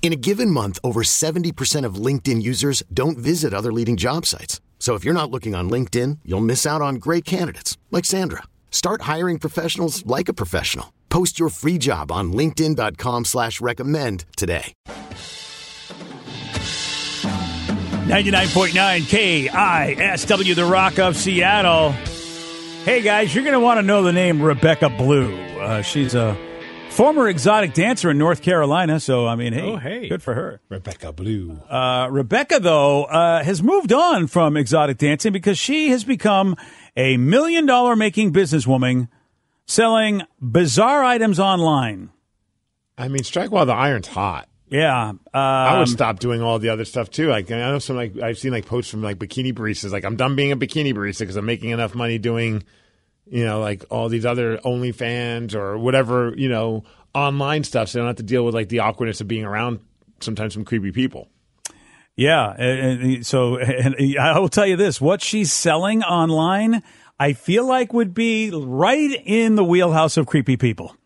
In a given month, over 70% of LinkedIn users don't visit other leading job sites. So if you're not looking on LinkedIn, you'll miss out on great candidates like Sandra. Start hiring professionals like a professional. Post your free job on LinkedIn.com slash recommend today. 99.9 KISW, The Rock of Seattle. Hey guys, you're to want to know the name Rebecca Blue. Uh, she's a former exotic dancer in North Carolina, so I mean, hey, Oh, hey. good for her. Rebecca Blue. Uh, Rebecca, though, uh, has moved on from exotic dancing because she has become a million dollar making businesswoman selling bizarre items online. I mean, strike while the iron's hot. Yeah. Um, I would stop doing all the other stuff too. Like I know some like I've seen like posts from like bikini baristas. Like I'm done being a bikini barista because I'm making enough money doing, you know, like all these other OnlyFans or whatever you know online stuff. So I don't have to deal with like the awkwardness of being around sometimes some creepy people. Yeah. And, and so and I will tell you this what she's selling online, I feel like would be right in the wheelhouse of creepy people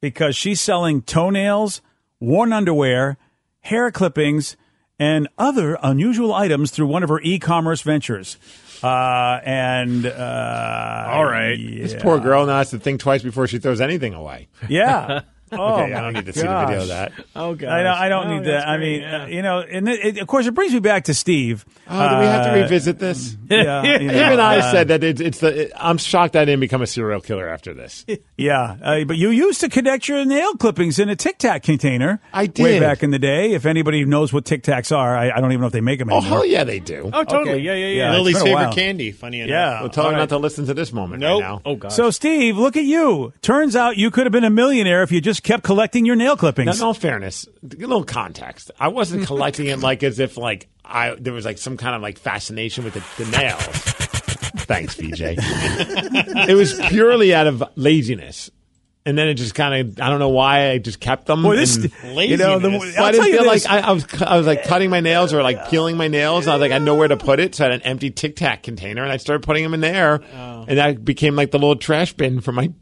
because she's selling toenails, worn underwear, hair clippings, and other unusual items through one of her e commerce ventures. Uh, and uh, All right, this poor girl now has to think twice before she throws anything away. Yeah. Oh, okay, I don't need to see the video of that. Oh god. I don't, I don't need that. I mean, uh, you know, and it, it- of course, it brings me back to Steve. Oh, do we have to Uh, revisit this? Yeah, you know, Even I uh, said that it's, it's the. I'm shocked I didn't become a serial killer after this. Yeah, uh, but you used to connect your nail clippings in a Tic Tac container. I did way back in the day. If anybody knows what Tic Tacs are, I, I don't even know if they make them anymore. Oh hell yeah, they do. Oh, totally. Okay. Yeah, yeah, Yeah, yeah. it's Lily's been a favorite candy. Funny enough. Yeah. Well, tell All her right. not to listen to this moment Nope. right now. Oh god. So, Steve, look at you. Turns out you could have been a millionaire if you just kept collecting your nail Now, clippings. in all fairness, a little context. I wasn't collecting it like as if like I there was like some kind of like fascination with the, the nails. Thanks, BJ. it was purely out of laziness, and then it just kind of I don't know why I just kept them. Boy, this, and- you know, the, Laziness. I I'll didn't feel like I, I was I was like cutting my nails or like peeling my nails. And I was like I know where to put it, so I had an empty Tic Tac container, and I started putting them in there, Oh. and that became like the little trash bin for my.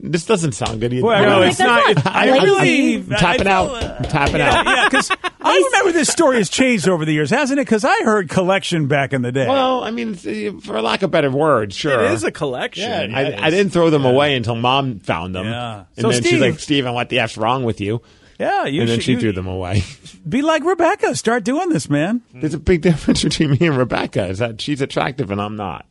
This doesn't sound good. either. I No, it's not. It's, I really- I'm tapping I out. I'm uh, tapping out. yeah, because I remember this story has changed over the years, hasn't it? Because I heard collection back in the day. Well, I mean, uh, for lack of better words, sure. it is a collection. I, Yeah, I is. didn't throw them away until mom found them. Yeah. And So, then Steve- she's like, Steven, what the F's wrong with you? yeah, you And then should she you- threw them away. be like Rebecca. Start doing this, man. There's a big difference between me and Rebecca is that she's attractive and I'm not.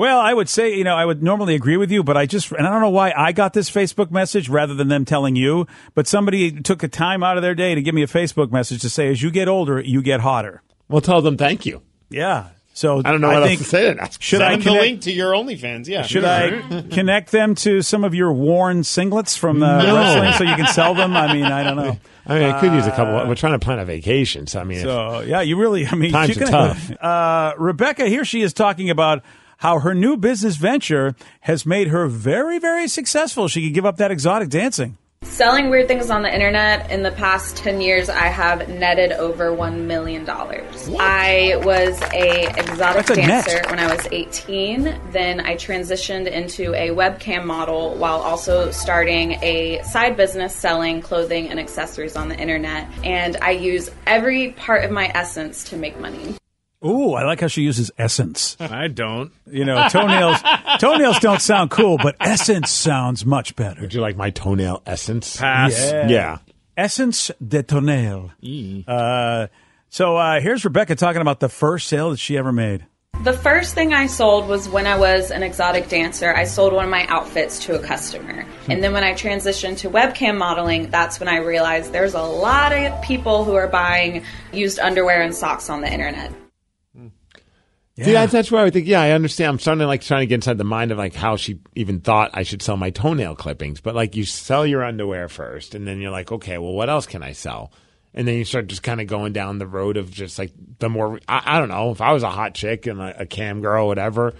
Well, I would say, you know, I would normally agree with you, but I just, and I don't know why I got this Facebook message rather than them telling you, but somebody took a time out of their day to give me a Facebook message to say, as you get older, you get hotter. Well, tell them thank you. Yeah. So I don't know what think, else to say to that. Should Send I them the connect, link to your OnlyFans. Yeah. should I connect them to some of your worn singlets from the No. wrestling so you can sell them? I mean, I don't know. I mean, I could use a couple. We're trying to plan a vacation, so I mean, if- So yeah, you really. I mean, Times are tough. Uh, Rebecca here, she is talking about how her new business venture has made her very, very successful. She could give up that exotic dancing. Selling weird things on the internet in the past 10 years, I have netted over $1 million. I was a exotic That's a net. dancer when I was 18. Then I transitioned into a webcam model while also starting a side business selling clothing and accessories on the internet. And I use every part of my essence to make money. Ooh, I like how she uses essence. I don't. You know, toenails. toenails don't sound cool, but essence sounds much better. would you like my toenail essence? Pass. Yeah. Yeah. Essence de toenail. Uh, so uh, here's Rebecca talking about the first sale that she ever made. The first thing I sold was when I was an exotic dancer. I sold one of my outfits to a customer. And then when I transitioned to webcam modeling, that's when I realized there's a lot of people who are buying used underwear and socks on the internet. See, that's, that's where I think, yeah, I understand. I'm starting to like trying to get inside the mind of like how she even thought I should sell my toenail clippings. But like you sell your underwear first, and then you're like, okay, well, what else can I sell? And then you start just kind of going down the road of just like the more, I, I don't know, if I was a hot chick and a, a cam girl, whatever,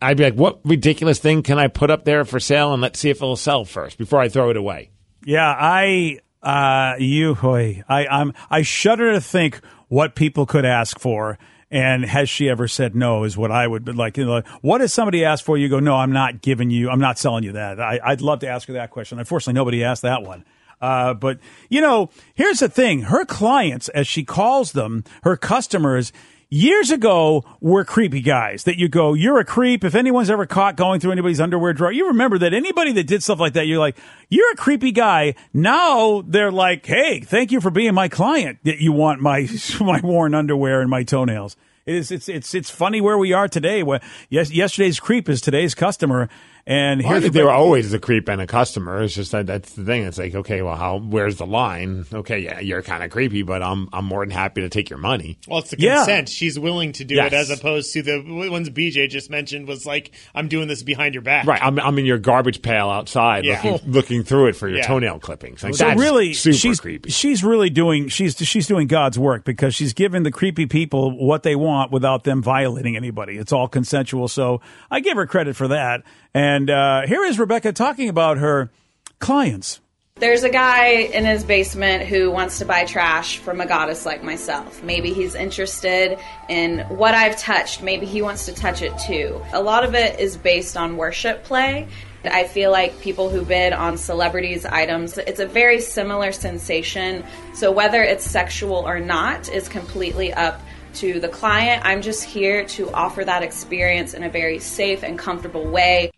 I'd be like, what ridiculous thing can I put up there for sale and let's see if it'll sell first before I throw it away? Yeah, I, uh, you, hoy, I, I'm, I shudder to think what people could ask for. And has she ever said no? Is what I would like. You know, what has somebody asked for? You go, no, I'm not giving you, I'm not selling you that. I, I'd love to ask her that question. Unfortunately, nobody asked that one. Uh, but you know, here's the thing: her clients, as she calls them, her customers. Years ago, were creepy guys that you go, you're a creep. If anyone's ever caught going through anybody's underwear drawer, you remember that anybody that did stuff like that, you're like, you're a creepy guy. Now they're like, hey, thank you for being my client. That you want my my worn underwear and my toenails. It is, it's it's it's funny where we are today. Yesterday's creep is today's customer, and Well, I think they were always a creep and a customer. It's just that that's the thing. It's like, okay, well, how? Where's the line? Okay, yeah, you're kind of creepy, but I'm I'm more than happy to take your money. Well, it's the Yeah. consent. She's willing to do Yes. it as opposed to the ones BJ just mentioned was like, I'm doing this behind your back. Right, I'm, I'm in your garbage pail outside, Yeah. looking, looking through it for your Yeah. toenail clippings. Like, So that's really, super she's creepy. she's really doing she's she's doing God's work because she's giving the creepy people what they want without them violating anybody. It's all consensual. So I give her credit for that. And uh, here is Rebecca talking about her clients. There's a guy in his basement who wants to buy trash from a goddess like myself. Maybe he's interested in what I've touched. Maybe he wants to touch it too. A lot of it is based on worship play. I feel like people who bid on celebrities' items, it's a very similar sensation. So whether it's sexual or not is completely up to the client. I'm just here to offer that experience in a very safe and comfortable way.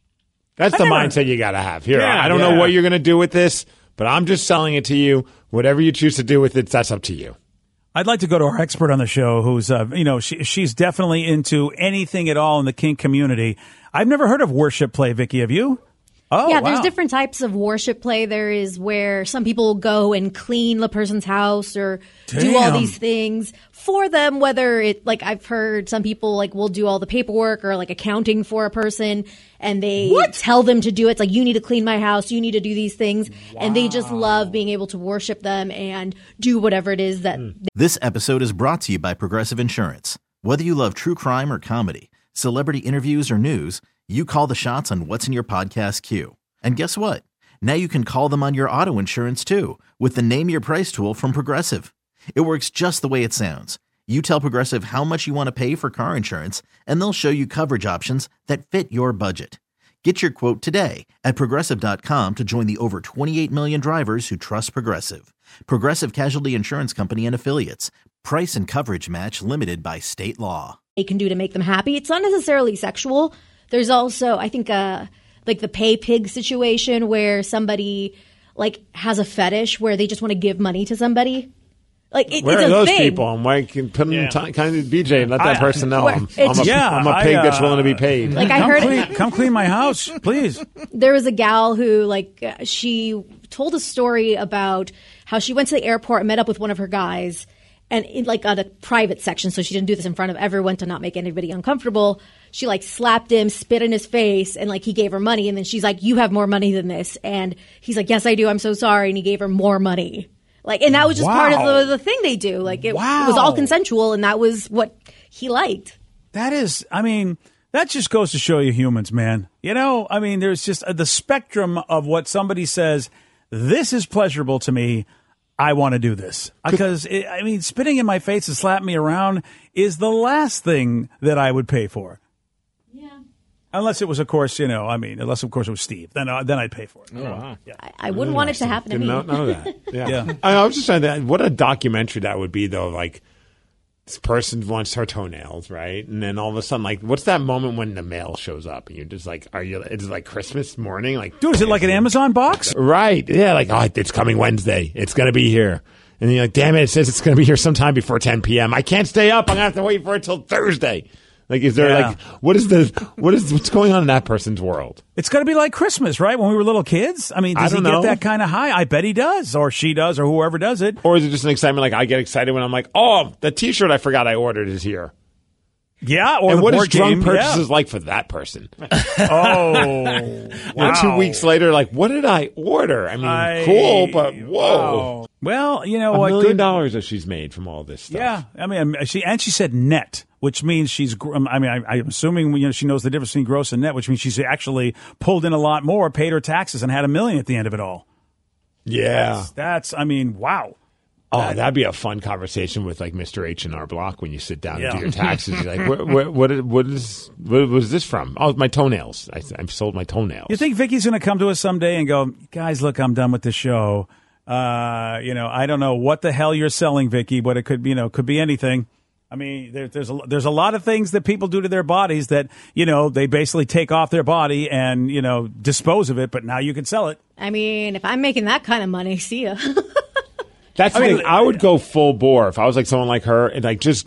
That's the never- mindset you got to have. Here, Yeah, I don't yeah. know what you're going to do with this, but I'm just selling it to you. Whatever you choose to do with it, that's up to you. I'd like to go to our expert on the show, who's uh, you know she, she's definitely into anything at all in the kink community. I've never heard of worship play, Vicky. Have you? Oh, yeah, there's different types of worship play. There is where some people go and clean the person's house or do all these things for them. Whether it like I've heard some people like will do all the paperwork or like accounting for a person, and they tell them to do it. It's like you need to clean my house, you need to do these things, and they just love being able to worship them and do whatever it is that hmm. This episode is brought to you by Progressive Insurance. Whether you love true crime or comedy, celebrity interviews or news, you call the shots on what's in your podcast queue. And guess what? Now you can call them on your auto insurance too with the Name Your Price tool from Progressive. It works just the way it sounds. You tell Progressive how much you want to pay for car insurance, and they'll show you coverage options that fit your budget. Get your quote today at progressive.com to join the over 28 million drivers who trust Progressive. Progressive Casualty Insurance Company and Affiliates. Price and coverage match limited by state law. they can do to make them happy. It's not necessarily sexual. There's also, I think, uh, like the pay pig situation where somebody like has a fetish where they just want to give money to somebody. Like it, Where it's are a those thing. people? I'm like, put them Yeah. t- kind of BJ and let that I- person know. Where- I'm, I'm, a, Yeah, I'm a I, pig that's uh, willing to be paid. Like I come heard, clean, come clean my house, please. there was a gal who like uh, she told a story about how she went to the airport and met up with one of her guys and in like on a private section so she didn't do this in front of everyone to not make anybody uncomfortable she like slapped him spit in his face and like he gave her money and then she's like you have more money than this and he's like yes i do i'm so sorry and he gave her more money like and that was just part of the, the thing they do like it, it was all consensual and that was what he liked That is, I mean, that just goes to show you humans, man. You know, I mean, there's just uh, the spectrum of what somebody says, this is pleasurable to me. I want to do this. Because, it, I mean, spitting in my face and slapping me around is the last thing that I would pay for. Yeah. Unless it was, of course, you know, I mean, unless, of course, it was Steve. Then, uh, then I'd pay for it. i, I wouldn't want it to happen to Didn't me know, know that. Yeah. Yeah. I, I was just trying to. What a documentary that would be, though. Like this person wants her toenails, right? And then all of a sudden, like, what's that moment when the mail shows up and you're just like, are you? It's like Christmas morning, like, Dude, is it like an Amazon box? Right. Yeah. Like, oh, it's coming Wednesday. It's going to be here. And you're like, damn it, it says it's going to be here sometime before 10 p.m. I can't stay up. I'm going to have to wait for it till Thursday. Like, is there Yeah. like what is the what is what's going on in that person's world? It's going to be like Christmas, right? When we were little kids. I mean, I does he don't get know. that kind of high? I bet he does, or she does, or whoever does it. Or is it just an excitement? Like I get excited when I'm like, oh, the T-shirt I forgot I ordered is here. Yeah, or and what is drunk game, purchases yeah. like for that person? Oh, And two weeks later, like, what did I order? I mean, I- cool, but whoa, wow. Well, you know a what? million Good- dollars that she's made from all this stuff. Yeah, I mean, she and she said net, which means she's. um, I mean, I, I'm assuming you know she knows the difference between gross and net, which means she's actually pulled in a lot more, paid her taxes, and had a million at the end of it all. yeah. That's. I mean, wow. Oh, that'd be a fun conversation with like Mr. H and R Block when you sit down Yeah. and do your taxes. You're like, what, what, what, is- what is what was this from? Oh, my toenails. I, I've sold my toenails. You think Vicky's going to come to us someday and go, guys, look, I'm done with the show. Uh, you know, I don't know what the hell you're selling, Vicky, but it could be, you know, could be anything. I mean, there, there's a, there's a lot of things that people do to their bodies that you know they basically take off their body and you know dispose of it, but now you can sell it. I mean, if I'm making that kind of money, see ya. That's the I mean, thing. I would go full bore if I was like someone like her and like just,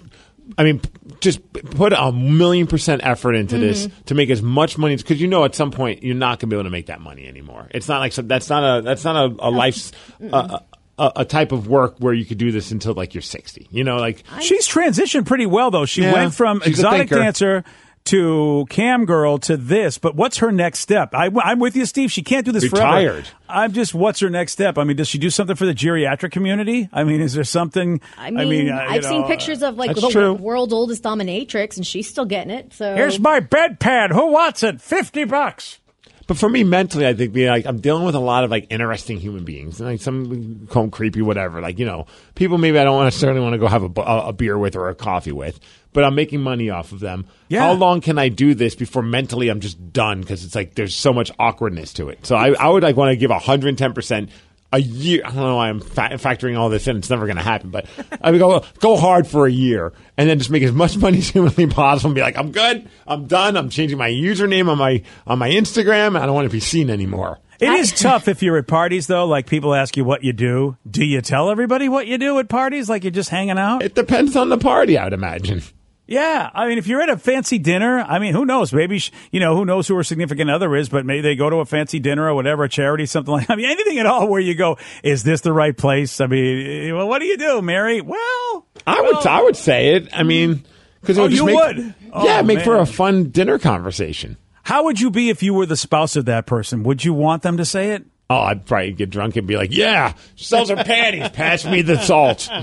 I mean, just put a million percent effort into this mm-hmm. to make as much money because you know at some point you're not going to be able to make that money anymore. It's not like some, that's not a that's not a, a oh. life's a, a, a type of work where you could do this until like you're 60. You know, like She's transitioned pretty well though. She Yeah, went from exotic dancer to cam girl to this, but what's her next step? I, am with you, Steve. She can't do this forever. Retired. I'm just, what's her next step? I mean, does she do something for the geriatric community? I mean, is there something? I mean, I uh, you have seen know, pictures of like the true. world's oldest dominatrix, and she's still getting it. So Here's my bed pad. Who wants it? Fifty bucks. But for me, mentally, I think being like I'm dealing with a lot of like interesting human beings, and like some call them creepy, whatever. Like you know, people maybe I don't necessarily want to go have a, a beer with or a coffee with, but I'm making money off of them. Yeah. How long can I do this before mentally I'm just done? Because it's like there's so much awkwardness to it. So I, I would like want to give 110 percent. A year. I don't know why I'm fa- factoring all this in. It's never going to happen. But I would go go hard for a year and then just make as much money as humanly possible and be like, I'm good. I'm done. I'm changing my username on my on my Instagram. I don't want to be seen anymore. It is tough if you're at parties though. Like people ask you what you do. Do you tell everybody what you do at parties? Like you're just hanging out? It depends on the party, I would imagine. Yeah, I mean, if you're at a fancy dinner, I mean, who knows? Maybe sh- you know who knows who her significant other is, but maybe they go to a fancy dinner or whatever, a charity, something like. I mean, anything at all where you go, is this the right place? I mean, eh, well, what do you do, Mary? Well, I would well, I would say it. I mean, because it Oh, would just you make, would? Oh, yeah, make for a fun dinner conversation. How would you be if you were the spouse of that person? Would you want them to say it? Oh, I'd probably get drunk and be like, "Yeah, sells her panties. Pass me the salt."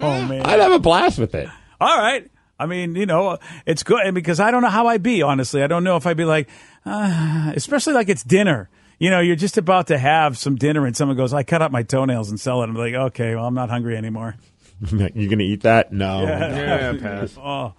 Oh man! I'd have a blast with it. All right. I mean, you know, it's good because I don't know how I'd be. Honestly, I don't know if I'd be like, uh, especially like it's dinner. You know, you're just about to have some dinner, and someone goes, "I cut out my toenails and sell it." I'm like, "Okay, well, I'm not hungry anymore." you're gonna eat that? No. Yeah, pass. Oh,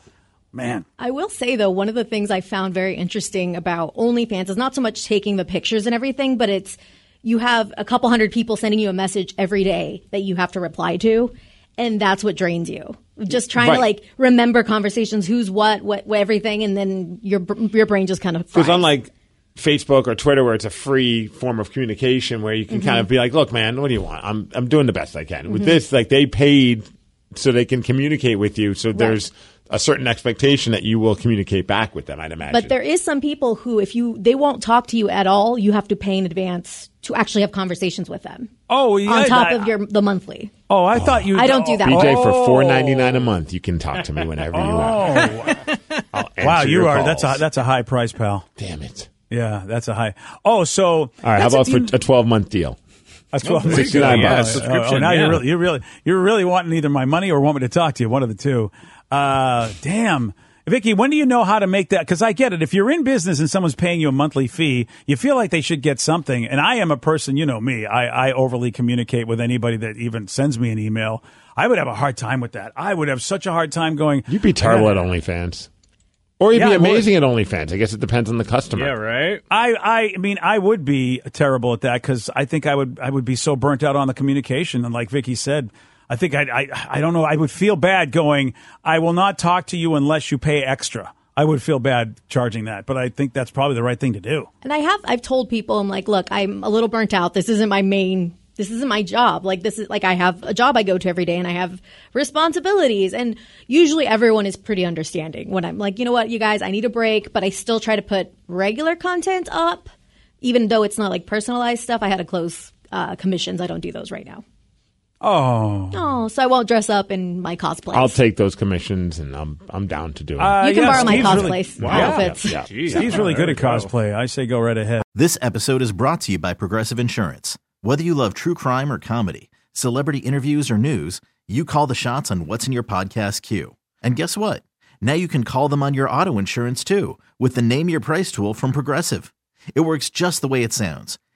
man. I will say though, one of the things I found very interesting about OnlyFans is not so much taking the pictures and everything, but it's you have a couple hundred people sending you a message every day that you have to reply to, and that's what drains you. Just trying Right. to like remember conversations, who's what, what, what everything, and then your your brain just kind of Because unlike Facebook or Twitter, where it's a free form of communication, where you can kind of mm-hmm. be like, "Look, man, what do you want? I'm I'm doing the best I can." With mm-hmm. this, like they paid so they can communicate with you. So there's a certain expectation that you will communicate back with them. I'd imagine. But there is some people who, if you they won't talk to you at all, you have to pay in advance to actually have conversations with them Oh, yeah. on top I- of your the monthly. Oh, I thought you. I don't do that. BJ Oh. for four ninety nine a month, you can talk to me whenever you want. Oh. I'll Wow, you your are. That's a calls. that's a high price, pal. damn it. Yeah, that's a high. Oh, so All right, how about you- for a twelve month deal? That's twelve. there you go. 69 Yeah, bucks. Oh, subscription. oh, now yeah. you're really, you're really, you're really wanting either my money or want me to talk to you. One of the two. Uh, damn. Vicky, when do you know how to make that? Because I get it. If you're in business and someone's paying you a monthly fee, you feel like they should get something. And I am a person, you know me, I, I overly communicate with anybody that even sends me an email. I would have a hard time with that. I would have such a hard time going. You'd be terrible at OnlyFans. Or you'd Yeah, be amazing at OnlyFans. I guess it depends on the customer. Yeah, right. I, I mean, I would be terrible at that because I think I would, I would be so burnt out on the communication. And like Vicky said, I think I, I, I don't know. I would feel bad going. I will not talk to you unless you pay extra. I would feel bad charging that, but I think that's probably the right thing to do. And I have I've told people I'm like, look, I'm a little burnt out. This isn't my main this isn't my job. Like this is like I have a job I go to every day and I have responsibilities. And usually everyone is pretty understanding when I'm like, you know what, you guys, I need a break, but I still try to put regular content up, even though it's not like personalized stuff. I had to close uh, commissions. I don't do those right now. Oh. Oh, so I won't dress up in my cosplay. I'll take those commissions, and I'm I'm down to do it. Uh, You can yeah, borrow my cosplay really- s- Wow. outfits. yeah. Steve's really good at cosplay. I say go right ahead. This episode is brought to you by Progressive Insurance. Whether you love true crime or comedy, celebrity interviews or news, you call the shots on what's in your podcast queue. And guess what? Now you can call them on your auto insurance too with the Name Your Price tool from Progressive. It works just the way it sounds.